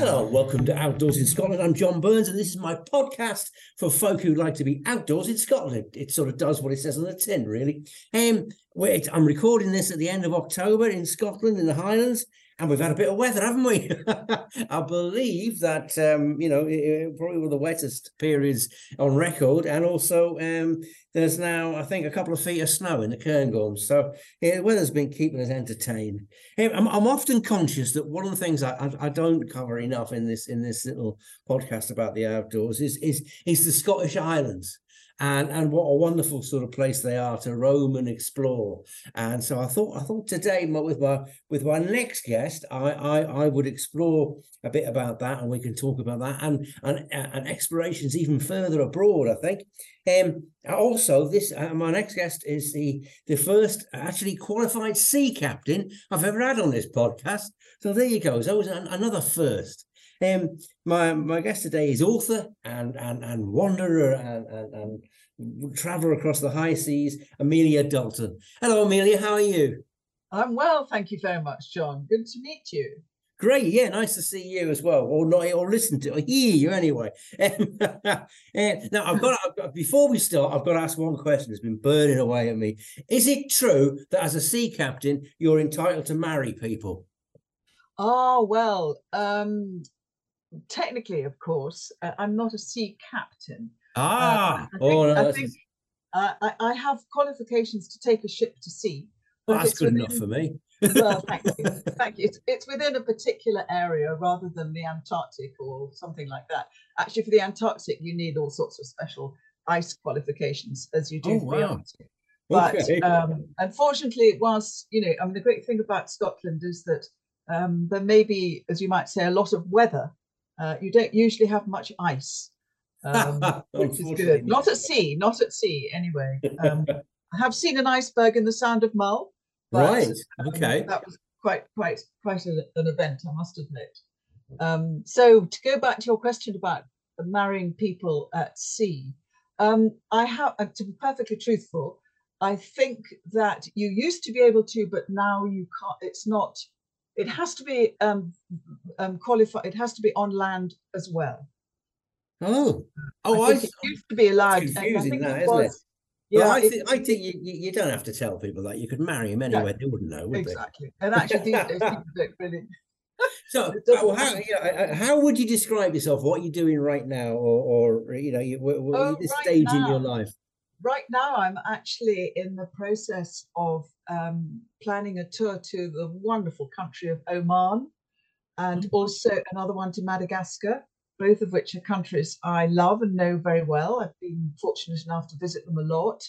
Hello, welcome to Outdoors in Scotland. I'm John Burns, and this is my podcast for folk who like to be outdoors in Scotland. It sort of does what it says on the tin, really. Um, wait, I'm recording this at the end of October in Scotland, in the Highlands, and we've had a bit of weather, haven't we? I believe that um, you know probably one of the wettest periods on record, and also um, there's now I think a couple of feet of snow in the Cairngorms. So yeah, the weather's been keeping us entertained. I'm, I'm often conscious that one of the things I, I, I, don't cover enough in this in this little podcast about the outdoors is is is the Scottish Islands and and what a wonderful sort of place they are to roam and explore. And so I thought I thought today with my with my next guest, I I, I would explore a bit about that, and we can talk about that and and and explorations even further abroad. I think. Um, also, this uh, my next guest is the the first actually qualified sea captain I've ever had on this podcast. So there you go. So it was an, another first. Um, my my guest today is author and and and wanderer and, and, and traveler across the high seas, Amelia Dalton. Hello, Amelia. How are you? I'm well, thank you very much, John. Good to meet you. Great, yeah, nice to see you as well, or not, or listen to, or hear you anyway. Um, now, I've got, I've got, before we start, I've got to ask one question. that's been burning away at me. Is it true that as a sea captain, you're entitled to marry people? Oh well, um, technically, of course, uh, I'm not a sea captain. Uh, ah, uh, I think, oh, no, I, think uh, I, I, have qualifications to take a ship to sea. But that's good within, enough for me. well, thank you. Thank you. It's, it's, within a particular area rather than the Antarctic or something like that. Actually, for the Antarctic, you need all sorts of special ice qualifications as you do oh, for wow. the Arctic. But okay. um, unfortunately, whilst, you know, I mean, the great thing about Scotland is that um, there may be, as you might say, a lot of weather uh, you don't usually have much ice, um, which is good. Not at sea, not at sea anyway. Um, I have seen an iceberg in the Sound of Mull. Right. Um, okay. That was quite, quite, quite a, an event, I must admit. Um, so to go back to your question about marrying people at sea, um, I have, uh, to be perfectly truthful, I think that you used to be able to, but now you can't. It's not it has to be um, um, qualified. It has to be on land as well. Oh, oh, I, I used to be allowed. confusing isn't it? Yeah, I, th- I think you, you don't have to tell people that you could marry him anywhere. They wouldn't know, would exactly. They? And actually, these days people don't really. So, uh, how, you know, uh, how would you describe yourself? What are you doing right now, or, or you know, you, what, what oh, this right stage now. in your life? Right now I'm actually in the process of um, planning a tour to the wonderful country of Oman and mm-hmm. also another one to Madagascar, both of which are countries I love and know very well. I've been fortunate enough to visit them a lot.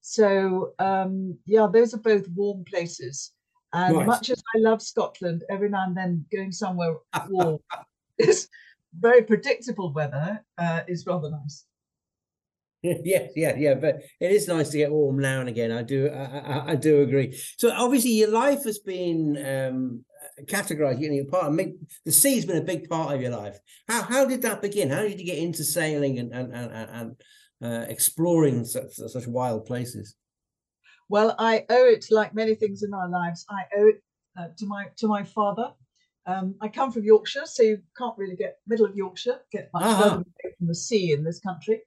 So, um, yeah, those are both warm places. And right. much as I love Scotland, every now and then going somewhere warm is very predictable weather uh, is rather nice. yes, yeah, yeah, but it is nice to get warm now and again. I do, I, I, I do agree. So obviously, your life has been um, categorized. You know, part of the sea's been a big part of your life. How how did that begin? How did you get into sailing and and and, and uh, exploring such such wild places? Well, I owe it, like many things in our lives, I owe it uh, to my to my father. Um, I come from Yorkshire, so you can't really get middle of Yorkshire, get much uh-huh. from the sea in this country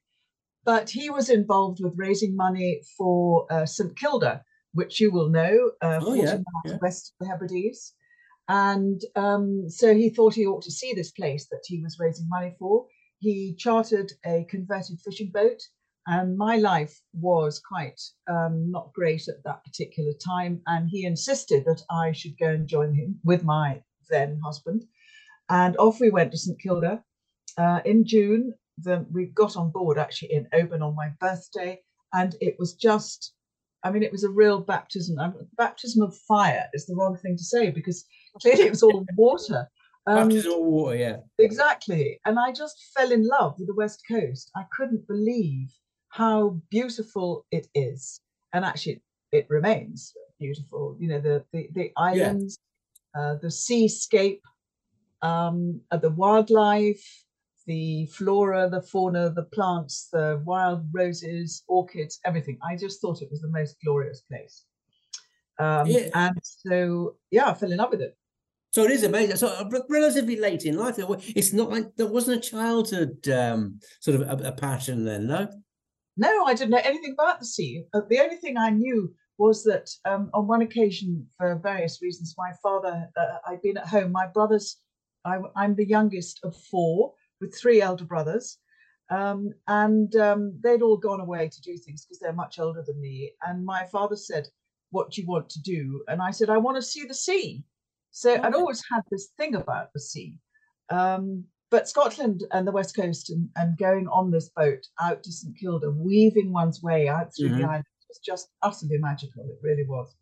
but he was involved with raising money for uh, St Kilda, which you will know, uh, oh, yeah, yeah. west of the Hebrides. And um, so he thought he ought to see this place that he was raising money for. He chartered a converted fishing boat, and my life was quite um, not great at that particular time. And he insisted that I should go and join him with my then husband. And off we went to St Kilda uh, in June the, we got on board actually in Oban on my birthday, and it was just, I mean, it was a real baptism. Baptism of fire is the wrong thing to say because clearly it was all water. Um, baptism of water, yeah. Exactly. And I just fell in love with the West Coast. I couldn't believe how beautiful it is. And actually, it remains beautiful. You know, the, the, the islands, yeah. uh, the seascape, um, uh, the wildlife, the flora, the fauna, the plants, the wild roses, orchids, everything. I just thought it was the most glorious place. Um, yeah. And so, yeah, I fell in love with it. So it is amazing. So uh, relatively late in life, it's not like there wasn't a childhood um, sort of a, a, passion then, no. No, I didn't know anything about the sea. Uh, the only thing I knew was that um, on one occasion, for various reasons, my father, uh, I'd been at home. My brothers, I, am the youngest of four with three elder brothers. Um, and um, they'd all gone away to do things because they're much older than me. And my father said, What do you want to do? And I said, I want to see the sea. So I'd always had this thing about the sea. Um, but Scotland and the West Coast and, and going on this boat out to St Kilda, weaving one's way out through mm-hmm. the island was just utterly magical. It really was.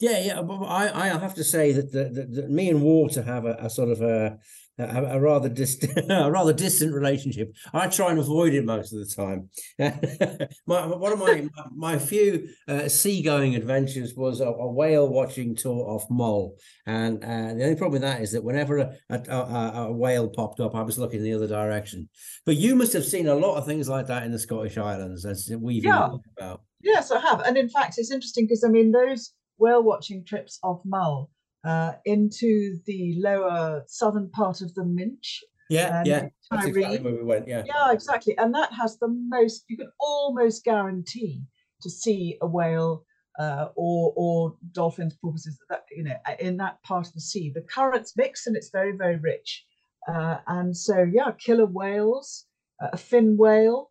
Yeah, yeah. But I, I have to say that, the, the, the me and water have a, a sort of a, a, a rather distant, a rather distant relationship. I try and avoid it most of the time. my, one of my my few uh, seagoing adventures was a, a, whale watching tour off Mull, and uh, the only problem with that is that whenever a, a, whale popped up, I was looking in the other direction. But you must have seen a lot of things like that in the Scottish Islands, as we've yeah. about. Yes, I have, and in fact, it's interesting because I mean those whale watching trips off Mull uh, into the lower southern part of the Minch. Yeah, yeah, that's exactly where we went. Yeah, yeah, exactly. And that has the most. You can almost guarantee to see a whale uh, or or dolphins, porpoises. That you know, in that part of the sea, the currents mix and it's very very rich. Uh, and so yeah, killer whales, a fin whale,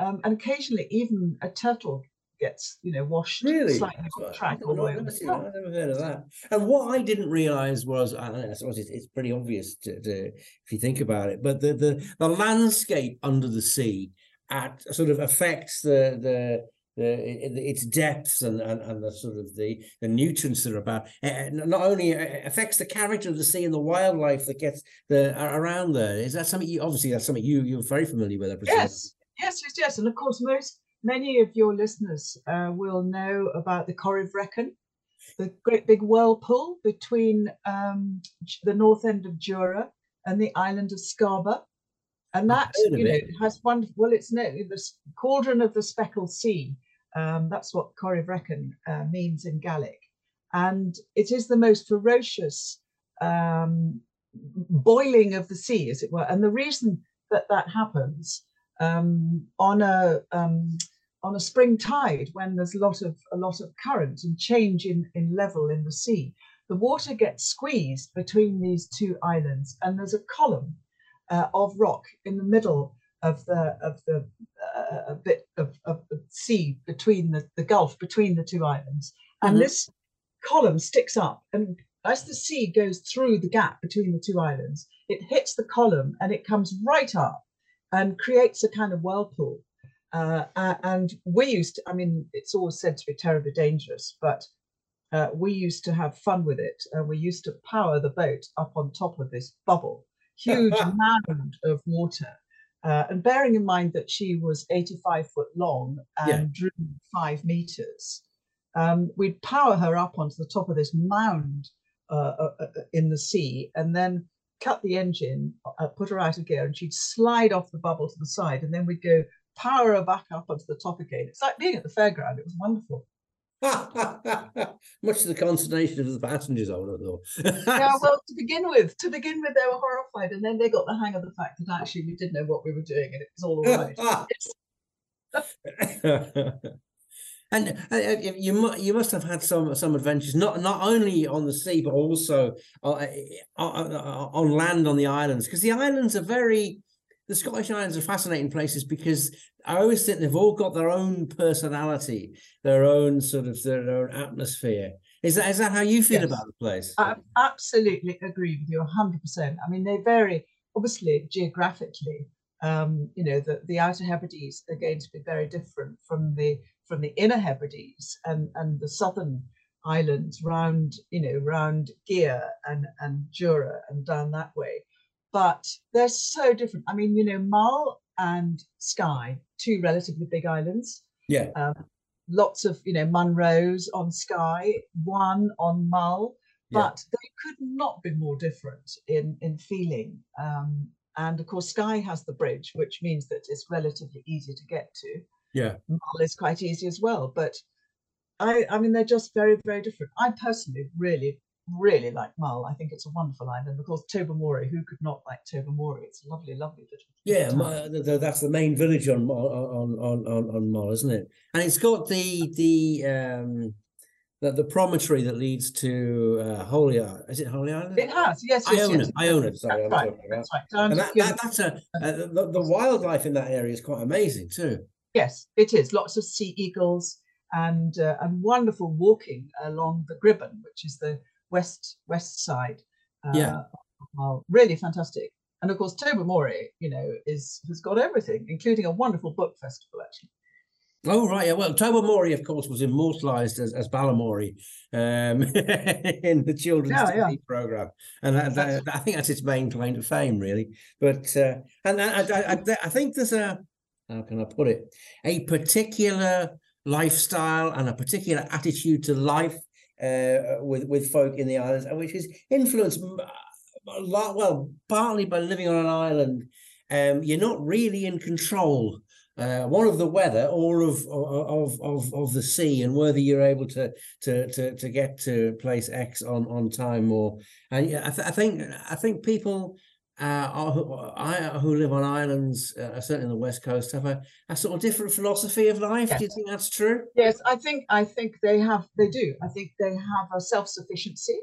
um, and occasionally even a turtle gets you know washed really slightly off track. I've never, I've never heard of that. And what I didn't realize was, I suppose it's, it's pretty obvious to, to, if you think about it, but the, the the landscape under the sea at sort of affects the the the, its depths and, and, and the sort of the, the nutrients that are about eh, eh, not only eh, affects the character of the sea and the wildlife that gets the around there. Is that something you obviously that's something you you're very familiar with? Yes, yes, yes, yes. And of course, most many of your listeners uh, will know about the Corryvreckan, the great big whirlpool between um, the north end of Jura and the island of Scarba. And that you know has wonderful. Well, it's no the cauldron of the speckled sea. Um, that's what Corryvreckan uh, means in Gaelic, and it is the most ferocious um, boiling of the sea, as it were. And the reason that that happens um, on a um, on a spring tide when there's a lot of a lot of current and change in, in level in the sea. The water gets squeezed between these two islands, and there's a column uh, of rock in the middle of the of the uh, bit of, of the sea between the, the gulf between the two islands, and mm-hmm. this column sticks up and as the sea goes through the gap between the two islands, it hits the column and it comes right up and creates a kind of whirlpool. Uh, and we used to, I mean, it's always said to be terribly dangerous, but uh, we used to have fun with it. And we used to power the boat up on top of this bubble, huge mound of water. Uh, and bearing in mind that she was 85 foot long and yeah. drew five meters, um, we'd power her up onto the top of this mound uh, uh, uh, in the sea and then cut the engine, uh, put her out of gear, and she'd slide off the bubble to the side. And then we'd go power her back up onto the top again. It's like being at the fairground. It was wonderful. Much to the consternation of the passengers, I would have thought. yeah, well, to begin with, to begin with, they were horrified, and then they got the hang of the fact that actually we did know what we were doing, and it was all right. And uh, uh you you must have had some some adventures, not not only on the sea, but also uh, uh, uh on land on the islands, because the islands are very the Scottish Islands are fascinating places because I always think they've all got their own personality, their own sort of their own atmosphere. Is that is that how you feel yes. about the place? I absolutely agree with you 100%. I mean, they vary obviously geographically. Um, you know, the, the Outer Hebrides are going to be very different from the from the Inner Hebrides and and the southern islands round you know round Gigha and and Jura and down that way but they're so different. I mean, you know, Mull and Skye, two relatively big islands. Yeah. Um, lots of, you know, Munros on Skye, one on Mull, but yeah. they could not be more different in, in feeling. Um, and of course, Skye has the bridge, which means that it's relatively easy to get to. Yeah. Mull is quite easy as well. But I, I mean, they're just very, very different. I personally really really like Mull. I think it's a wonderful island. Of course, Tobermory. Who could not like Tobermory? It's a lovely, lovely little. Yeah, the, the, that's the main village on on on on on Mull, isn't it? And it's got the the um the, the promontory that leads to uh, Holy Island. Is it Holy Island? It has, yes, yes, Iona, yes. Iona. Sorry, That's right. That's right. And that, that, that's a uh, the, the wildlife in that area is quite amazing too. Yes, it is. Lots of sea eagles and uh, and wonderful walking along the Gribun, which is the west west side. Uh, yeah, well, really fantastic. And of course, Tobermory, you know, is has got everything, including a wonderful book festival. Actually, Oh right, yeah. Well, Tobermory, of course, was immortalised as, as Balamory um, in the children's yeah, TV yeah. program, and that, that, I think that's its main claim to fame, really. But uh, and I, I, I, I think there's a how can I put it a particular lifestyle and a particular attitude to life uh, with with folk in the islands, which is influenced a lot, well, partly by living on an island. Um, you're not really in control uh, one of the weather or of, of of of the sea and whether you're able to to to to get to place X on on time or and I, th- I think I think people uh, who, I, who live on islands, uh, certainly on the west coast, have a, a sort of different philosophy of life. Yes. Do you think that's true? Yes, I think I think they have. They do. I think they have a self sufficiency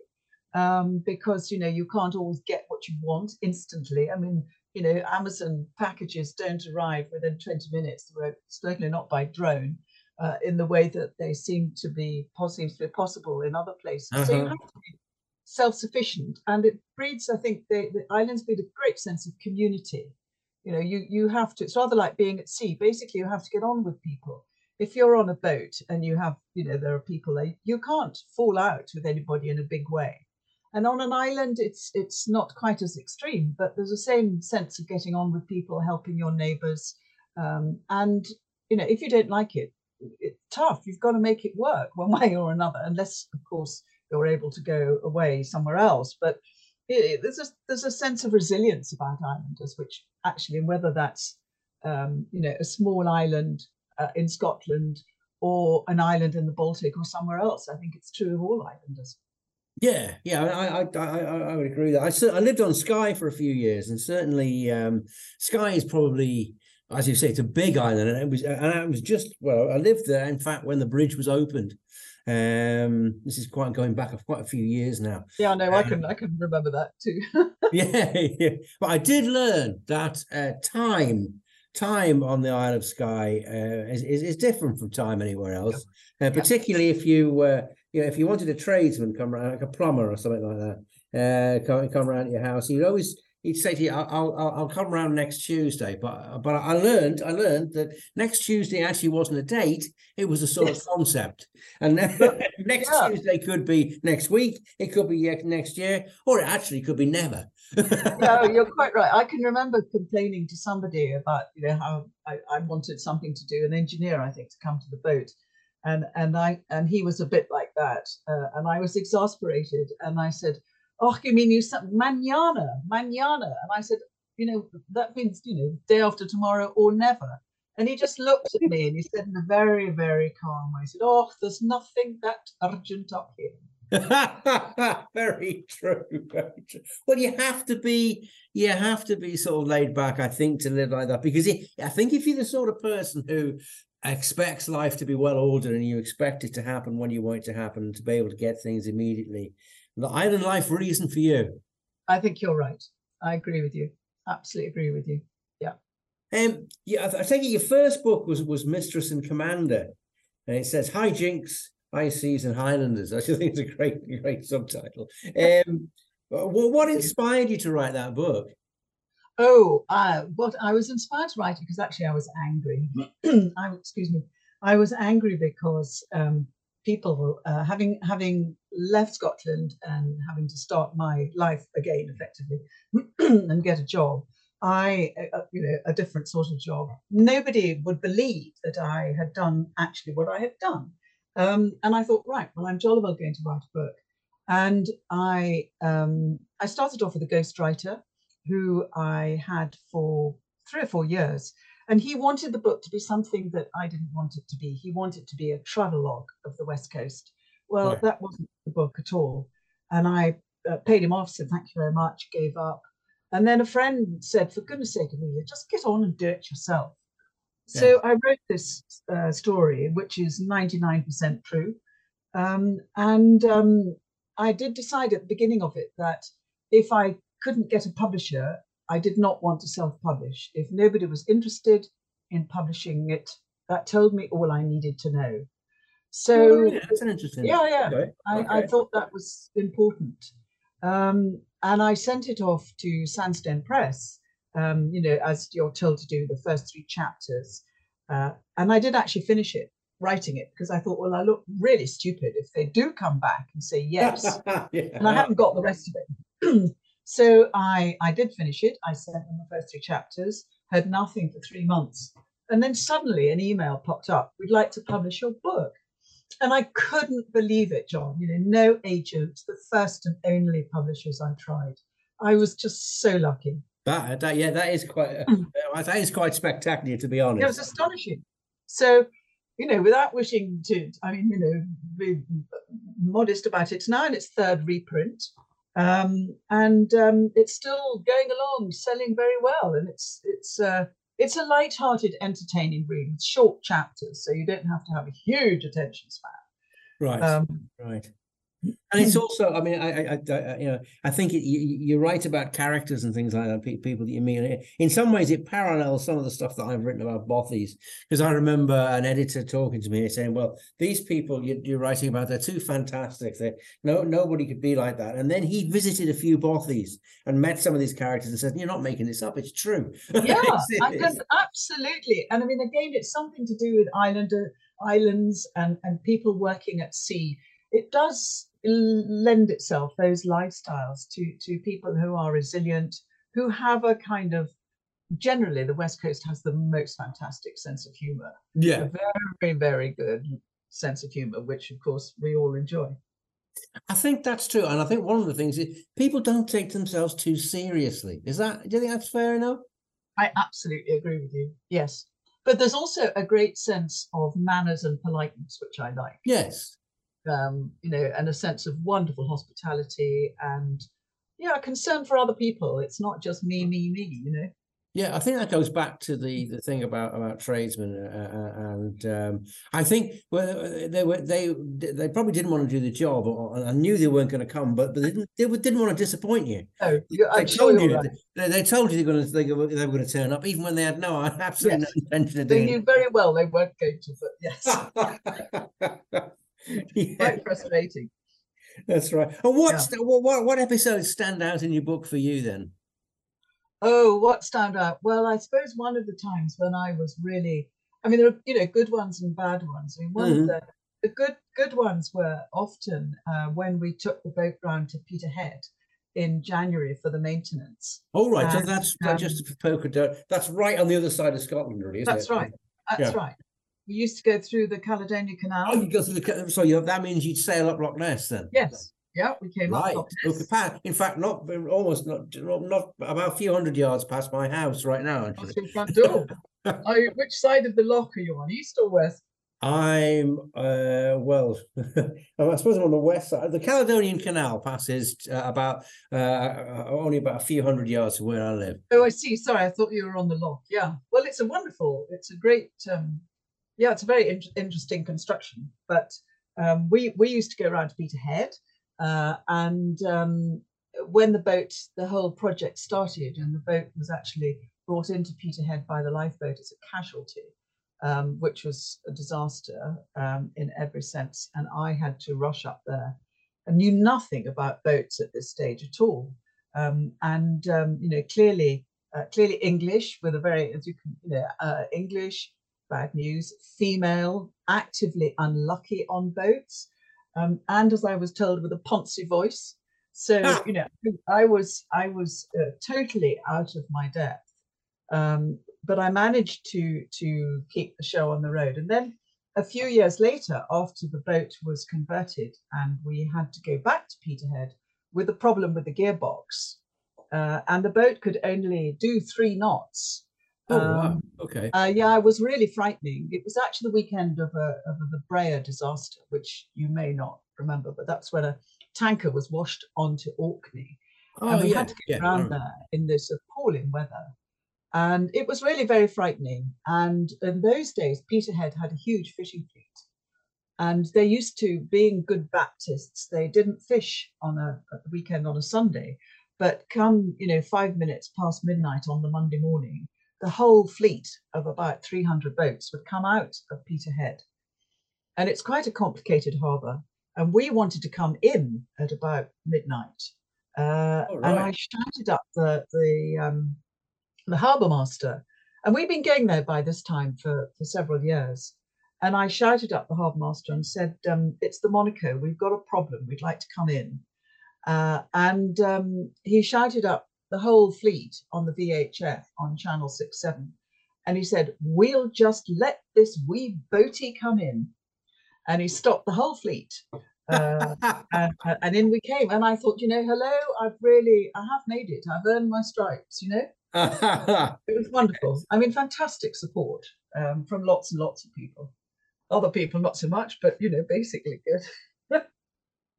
um, because you know you can't always get what you want instantly. I mean, you know, Amazon packages don't arrive within 20 minutes, certainly not by drone, uh, in the way that they seem to be seems to be possible in other places. Uh-huh. So you uh-huh. have to be self-sufficient, and it breeds, I think, the, the islands breed a great sense of community. You know, you you have to. It's rather like being at sea. Basically, you have to get on with people. If you're on a boat and you have, you know, there are people there, you can't fall out with anybody in a big way and on an island, it's it's not quite as extreme, but there's the same sense of getting on with people, helping your neighbours, um, and you know if you don't like it, it's tough. You've got to make it work one way or another, unless of course you're able to go away somewhere else. But it, there's a there's a sense of resilience about islanders, which actually, whether that's um, you know a small island uh, in Scotland or an island in the Baltic or somewhere else, I think it's true of all islanders. Yeah, yeah, I, I, I, I would agree that. I, I lived on Skye for a few years, and certainly um, Skye is probably, as you say, it's a big island, and it was, and I was just well, I lived there. In fact, when the bridge was opened, um, this is quite going back of quite a few years now. Yeah, no, um, I can, I can remember that too. yeah, yeah, but I did learn that uh, time time on the Isle of Skye uh, is, is, is different from time anywhere else. Uh, particularly if you uh, you know if you wanted a tradesman come around like a plumber or something like that uh, come come around to your house, you'd always he'd say to you, "I'll I'll, I'll come around next Tuesday." But but I learned I learned that next Tuesday actually wasn't a date; it was a sort yes. of concept. And next yeah. Tuesday could be next week, it could be next year, or it actually could be never. no, you're quite right. I can remember complaining to somebody about you know how I, I wanted something to do, an engineer I think, to come to the boat and and I and he was a bit like that, uh, and I was exasperated, and I said, "Oh, you mean you said mañana, mañana?" And I said, "You know that means you know day after tomorrow or never." And he just looked at me and he said in a very very calm way, he said, "Oh, there's nothing that urgent up here." very true very true well you have to be you have to be sort of laid back i think to live like that because i think if you're the sort of person who expects life to be well ordered and you expect it to happen when you want it to happen to be able to get things immediately the island life reason for you. I think you're right. I agree with you. Absolutely agree with you. Yeah. Um yeah i, I think your first book was was mistress and commander and it says hi jinx high seas and highlanders. I think it's a great great subtitle. Um well, what inspired you to write that book? Oh, uh, what I was inspired to write it because actually I was angry. I excuse me. I was angry because um, people uh, having having left Scotland and having to start my life again effectively and get a job. I, uh, uh, you know, a different sort of job. Nobody would believe that I had done actually what I had done. Um, and I thought, right, well, I'm jolly well going to write a book. And I, um, I started off with a ghostwriter who I had for three or four years. And he wanted the book to be something that I didn't want it to be. He wanted it to be a travelogue of the West Coast. Well, right. that wasn't the book at all. and I uh, paid him off, said thank you very much, gave up. And then a friend said, for goodness sake, Amelia, just get on and do it yourself. So. I wrote this uh, story, which is 99% true. Um, and um, I did decide at the beginning of it that if I couldn't get a publisher, I did not want to self publish. If nobody was interested in publishing it, that told me all I needed to know. So, Oh, really? that's an interesting. yeah, yeah. Okay, I, I thought that was important. Um, and I sent it off to Sandstone Press, um, you know, as you're told to do the first three chapters. Uh, and I did actually finish it, writing it, because I thought, well, I look really stupid if they do come back and say yes. yeah. and I haven't got the rest of it. so I, I did finish it. I sent them the first three chapters, heard nothing for three months. And then suddenly an email popped up, we'd like to publish your book. And I couldn't believe it, John. You know, no agent, the first and only publishers I tried. I was just so lucky. That, that yeah, that is quite Mm. uh, that is quite spectacular to be honest. It was astonishing. So, you know, without wishing to, I mean, you know, be modest about it, it's now in its third reprint. Um, and um, it's still going along, selling very well. And it's it's uh, it's a light-hearted, entertaining read with short chapters, so you don't have to have a huge attention span. right, Um, right. And it's hmm. also, I mean, I, I, I, you know, I think it, you, you're right about characters and things like that. pe- People that you meet. In some ways, it parallels some of the stuff that I've written about Bothies, because I remember an editor talking to me saying, "Well, these people you, you're writing about, they're too fantastic. They no, nobody could be like that." And then he visited a few Bothies and met some of these characters and said, "You're not making this up. It's true." yeah, It's- absolutely. And I mean, again, it's something to do with islander islands and and people working at sea. It does lend itself those lifestyles to to people who are resilient, who have a kind of generally the west coast has the most fantastic sense of humor, yeah. a very very good sense of humor, which of course we all enjoy. I think that's true, and I think one of the things is people don't take themselves too seriously. Is that? Do you think that's fair enough? I absolutely agree with you. Yes. But there's also a great sense of manners and politeness, which I like. Yes. Um, you know, and a sense of wonderful hospitality and yeah, a concern for other people. It's not just me, me, me. You know. Yeah, I think that goes back to the the thing about about tradesmen, uh, uh, and um, I think well they were they they probably didn't want to do the job, or, and I knew they weren't going to come, but but they didn't they didn't want to disappoint you. Oh, you- They told you're right. they, they told you they're going to they, were- they were going to turn up, even when they had no absolutely Yes. no intention of They doing They knew very well they weren't going to, but yes. yeah, quite frustrating. that's right. And what's the, what what what episodes stand out in your book for you then? Oh, what stand out? Well, I suppose one of the times when I was really, I mean, there are you know good ones and bad ones. I mean, one Mhm. of the the good good ones were often uh, when we took the boat round to Peterhead in January for the maintenance. All right, so And, that's that just to poke down. That's right on the other side of Scotland, really. Isn't That's it? right. That's Yeah. right. We used to go through the Caledonia Canal. Oh, you go through the so you, that means you'd sail up Loch Ness then. Yes. Yeah, we came Right. up. Loch Ness. In fact, not almost not not about a few hundred yards past my house right now. Actually, front door. You, which side of the loch are you on, east or west? I'm uh well, I suppose I'm on the west side. The Caledonian Canal passes uh, about uh only about a few hundred yards from where I live. Oh, I see. Sorry, I thought you were on the loch. Yeah. Well, it's a wonderful. It's a great. Um, yeah, it's a very in- interesting construction. But um, we we used to go around to Peterhead, uh, and um, when the boat, the whole project started, and the boat was actually brought into Peterhead by the lifeboat as a casualty, um, which was a disaster um, in every sense. And I had to rush up there. and knew nothing about boats at this stage at all, um, and um, you know clearly, uh, clearly English with a very, as you can, you know, uh, English. Bad news. Female, actively unlucky on boats, um, and as I was told, with a poncy voice. So Ah. you know, I was I was uh, totally out of my depth, um, but I managed to to keep the show on the road. And then a few years later, after the boat was converted and we had to go back to Peterhead with a problem with the gearbox, uh, and the boat could only do three knots. Oh wow. Um, Okay. uh, yeah, it was really frightening. It was actually the weekend of a of the Braer disaster, which you may not remember, but that's when a tanker was washed onto Orkney. Oh, and we yeah, had to get yeah, around there in this appalling weather. And it was really very frightening. And in those days, Peterhead had a huge fishing fleet. And they used to, being good Baptists, they didn't fish on a, a weekend on a Sunday, but come, you know, five minutes past midnight on the Monday morning, the whole fleet of about 300 boats would come out of Peterhead. And it's quite a complicated harbour. And we wanted to come in at about midnight. Uh, Oh, And I shouted up the, the, um, the harbour master. And we've been going there by this time for, for several years. And I shouted up the harbour master and said, um, It's the Monaco. We've got a problem. We'd like to come in. Uh, and um, he shouted up the whole fleet on the VHF on Channel 6 7. And he said, We'll just let this wee boatie come in. And he stopped the whole fleet. Uh, and, and in we came. And I thought, you know, hello, I've really, I have made it. I've earned my stripes, you know? It was wonderful. I mean, fantastic support um, from lots and lots of people. Other people, not so much, but, you know, basically good.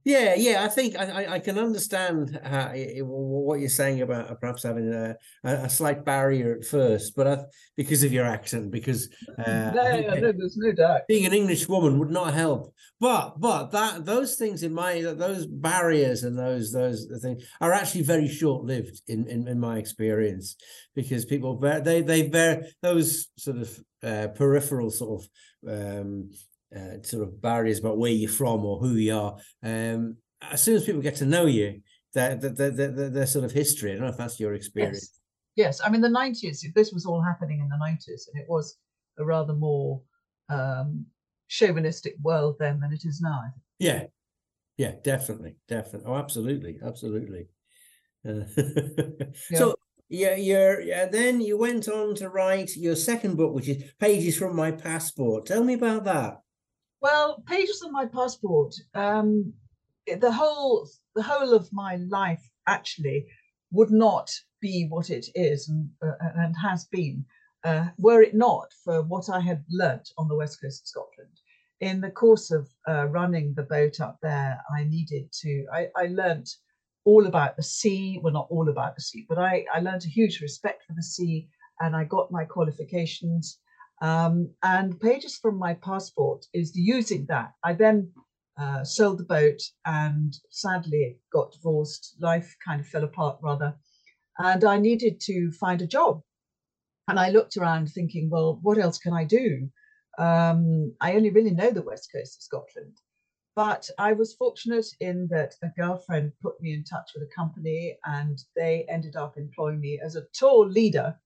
Yeah, yeah, I think I, I, can understand how, what you're saying about uh, perhaps having a, a, slight barrier at first, but I, because of your accent, because uh, no, think no, there's no doubt. being an English woman would not help. But but that those things in my those barriers and those those things are actually very short lived in, in in my experience because people they they ver- those sort of uh, peripheral sort of um uh, sort of barriers about where you're from or who you are. Um, as soon as people get to know you, their their their, their, sort of history. I don't know if that's your experience. Yes. Yes. I mean, the 90s, this was all happening in the 90s, and it was a rather more um, chauvinistic world then than it is now. Yeah, yeah, definitely, definitely. Oh, absolutely, absolutely. Uh, So yeah, you're yeah. Then you went on to write your second book, which is Pages from My Passport. Tell me about that. Well, pages of my passport. Um, the whole the whole of my life actually would not be what it is and uh, and has been uh, were it not for what I had learnt on the west coast of Scotland. In the course of uh, running the boat up there, I needed to. I, I learnt all about the sea. Well, not all about the sea, but I I learnt a huge respect for the sea, and I got my qualifications. Um, and pages from my passport is using that. I then uh, sold the boat and sadly got divorced. Life kind of fell apart rather. And I needed to find a job. And I looked around thinking, well, what else can I do? Um, I only really know the west coast of Scotland. But I was fortunate in that a girlfriend put me in touch with a company and they ended up employing me as a tour leader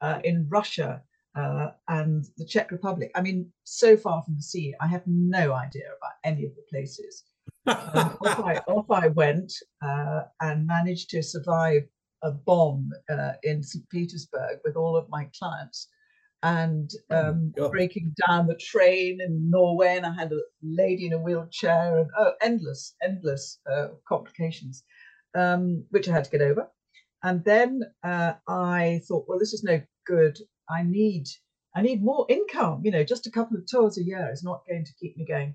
uh, in Russia uh, and the Czech Republic. I mean, so far from the sea, I have no idea about any of the places. Um, off, I, off I went uh, and managed to survive a bomb uh, in St. Petersburg with all of my clients and Oh, um, God. breaking down the train in Norway. And I had a lady in a wheelchair and oh, endless, endless uh, complications, um, which I had to get over. And then uh, I thought, well, this is no good. I need, I need more income. You know, just a couple of tours a year is not going to keep me going.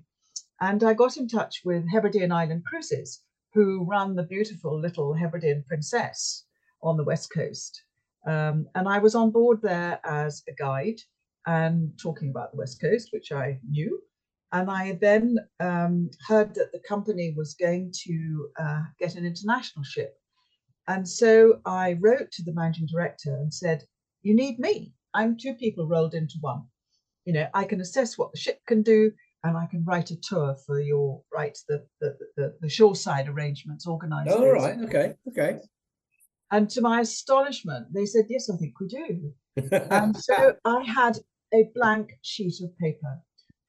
And I got in touch with Hebridean Island Cruises, who run the beautiful little Hebridean Princess on the west coast. Um, and I was on board there as a guide and talking about the west coast, which I knew. And I then um, heard that the company was going to uh, get an international ship. And so I wrote to the managing director and said, You need me. I'm two people rolled into one. You know, I can assess what the ship can do and I can write a tour for your right the the the, the shoreside arrangements organized. All those. right. Okay. Okay. And to my astonishment, they said, Yes, I think we do. And so I had a blank sheet of paper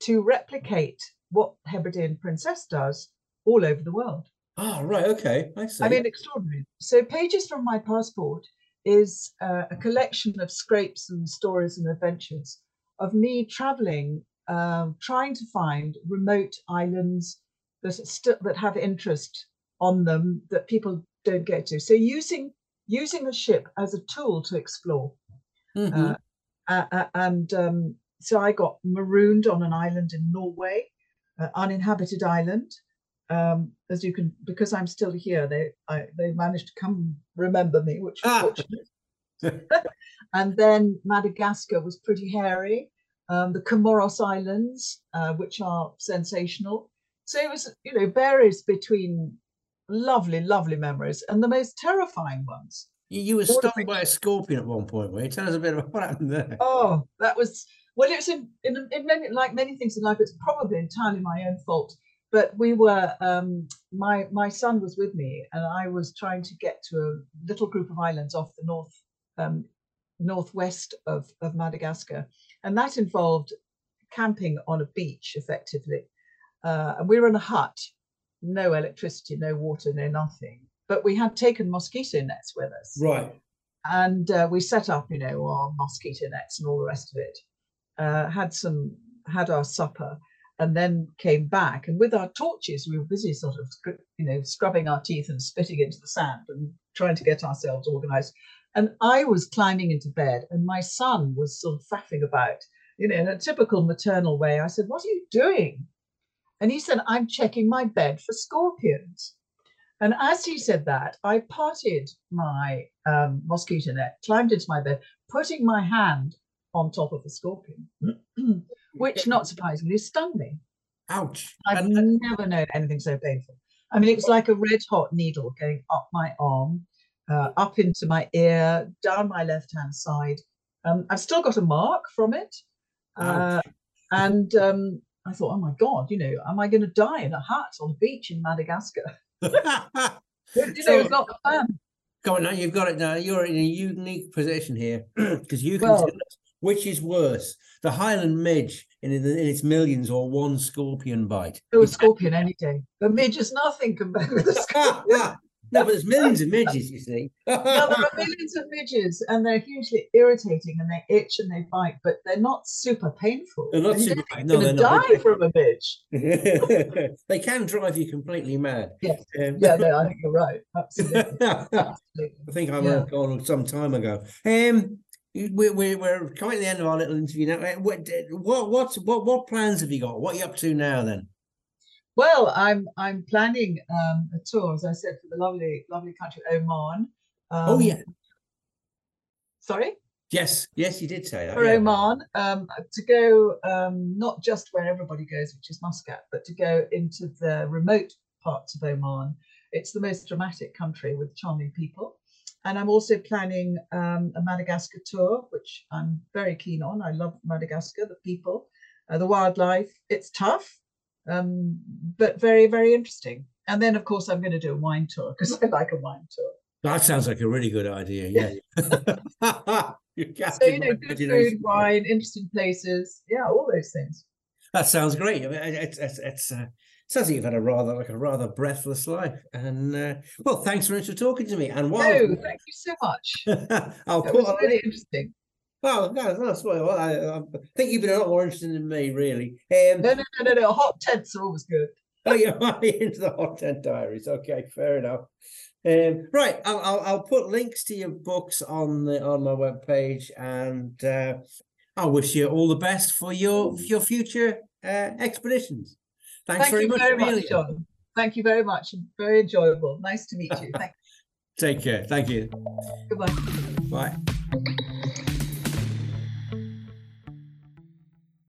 to replicate what Hebridean Princess does all over the world. oh, right. Okay. I see. I mean, extraordinary. So, Pages from My Passport is uh, a collection of scrapes and stories and adventures of me traveling, um, trying to find remote islands that, st- that have interest on them that people don't get to. So, using using a ship as a tool to explore. Uh, uh, uh, and um, so I got marooned on an island in Norway, uh, uninhabited island. Um, as you can, because I'm still here, they I, they managed to come remember me, which was Ah. fortunate. and then Madagascar was pretty hairy. Um, the Comoros Islands, uh, which are sensational. So it was, you know, varies between lovely, lovely memories and the most terrifying ones. You, you were stung by a scorpion at one point, were you? Tell us a bit about what happened there. Oh, that was well. It's in, in, in many, like many things in life. It's probably entirely my own fault. But we were um, my my son was with me, and I was trying to get to a little group of islands off the north um, northwest of of Madagascar, and that involved camping on a beach, effectively. Uh, and we were in a hut, no electricity, no water, no nothing. But we had taken mosquito nets with us Right. and uh, we set up, you know, our mosquito nets and all the rest of it. Uh, had some, had our supper, and then came back. And with our torches, we were busy, sort of, you know, scrubbing our teeth and spitting into the sand and trying to get ourselves organised. And I was climbing into bed, and my son was sort of faffing about, you know, in a typical maternal way. I said, "What are you doing?" And he said, "I'm checking my bed for scorpions." And as he said that, I parted my um, mosquito net, climbed into my bed, putting my hand on top of the scorpion, which, not surprisingly, stung me. Ouch. I've And- never known anything so painful. I mean, it was like a red hot needle going up my arm, uh, up into my ear, down my left hand side. Um, I've still got a mark from it. Uh, and um, I thought, oh my God, you know, am I going to die in a hut on a beach in Madagascar? You know, So- it's not the plan. Come on now, you've got it now. You're in a unique position here because you can Well- tell us which is worse, the Highland midge in, in its millions or one scorpion bite. Oh, a scorpion any day. The midge is nothing compared with a scorpion. no, but there's millions of midges, you see. Now, there are millions of midges and they're hugely irritating and they itch and they bite, but they're not super painful. They're not And super- don't no, they're not. die from a midge. they can drive you completely mad. Yes. Um, Yeah, no, I think you're right. Absolutely. I Absolutely. think I Yeah. went on some time ago. Um, we're, we're, we're coming to the end of our little interview now. Uh, What what what what, what plans have you got? What are you up to now then? Well, I'm I'm planning um, a tour, as I said, for the lovely, lovely country Oman. oh Um, yeah, Sorry? yes, yes, you did say that. for yeah. Oman um, to go um, not just where everybody goes, which is Muscat, but to go into the remote parts of Oman. It's the most dramatic country with charming people. And I'm also planning um, a Madagascar tour, which I'm very keen on. I love Madagascar, the people, uh, the wildlife. It's tough, um, but very, very interesting. And then, of course, I'm going to do a wine tour because I like a wine tour. That sounds like a really good idea. Yeah. you So, you know, good food, wine, interesting places. Yeah, all those things. That sounds great. I mean, it's it's it's uh, sounds like you've had a rather like a rather breathless life. And uh, well, thanks very much for talking to me. And while No, thank you so much. I'll That put was really interesting. Well, no, that's well. I, I think you've been a lot more interested than me, really. Um, No, no, no, no, no. Hot tents are always good. oh, you might be into the hot tent diaries. Okay, fair enough. Um, right, I'll, I'll I'll put links to your books on the on my webpage, and uh, I wish you all the best for your your future uh, expeditions. Thanks Thank very you much, very much, John. Thank you very much. Very enjoyable. Nice to meet you. Thank Take care. Thank you. you. Goodbye. Bye.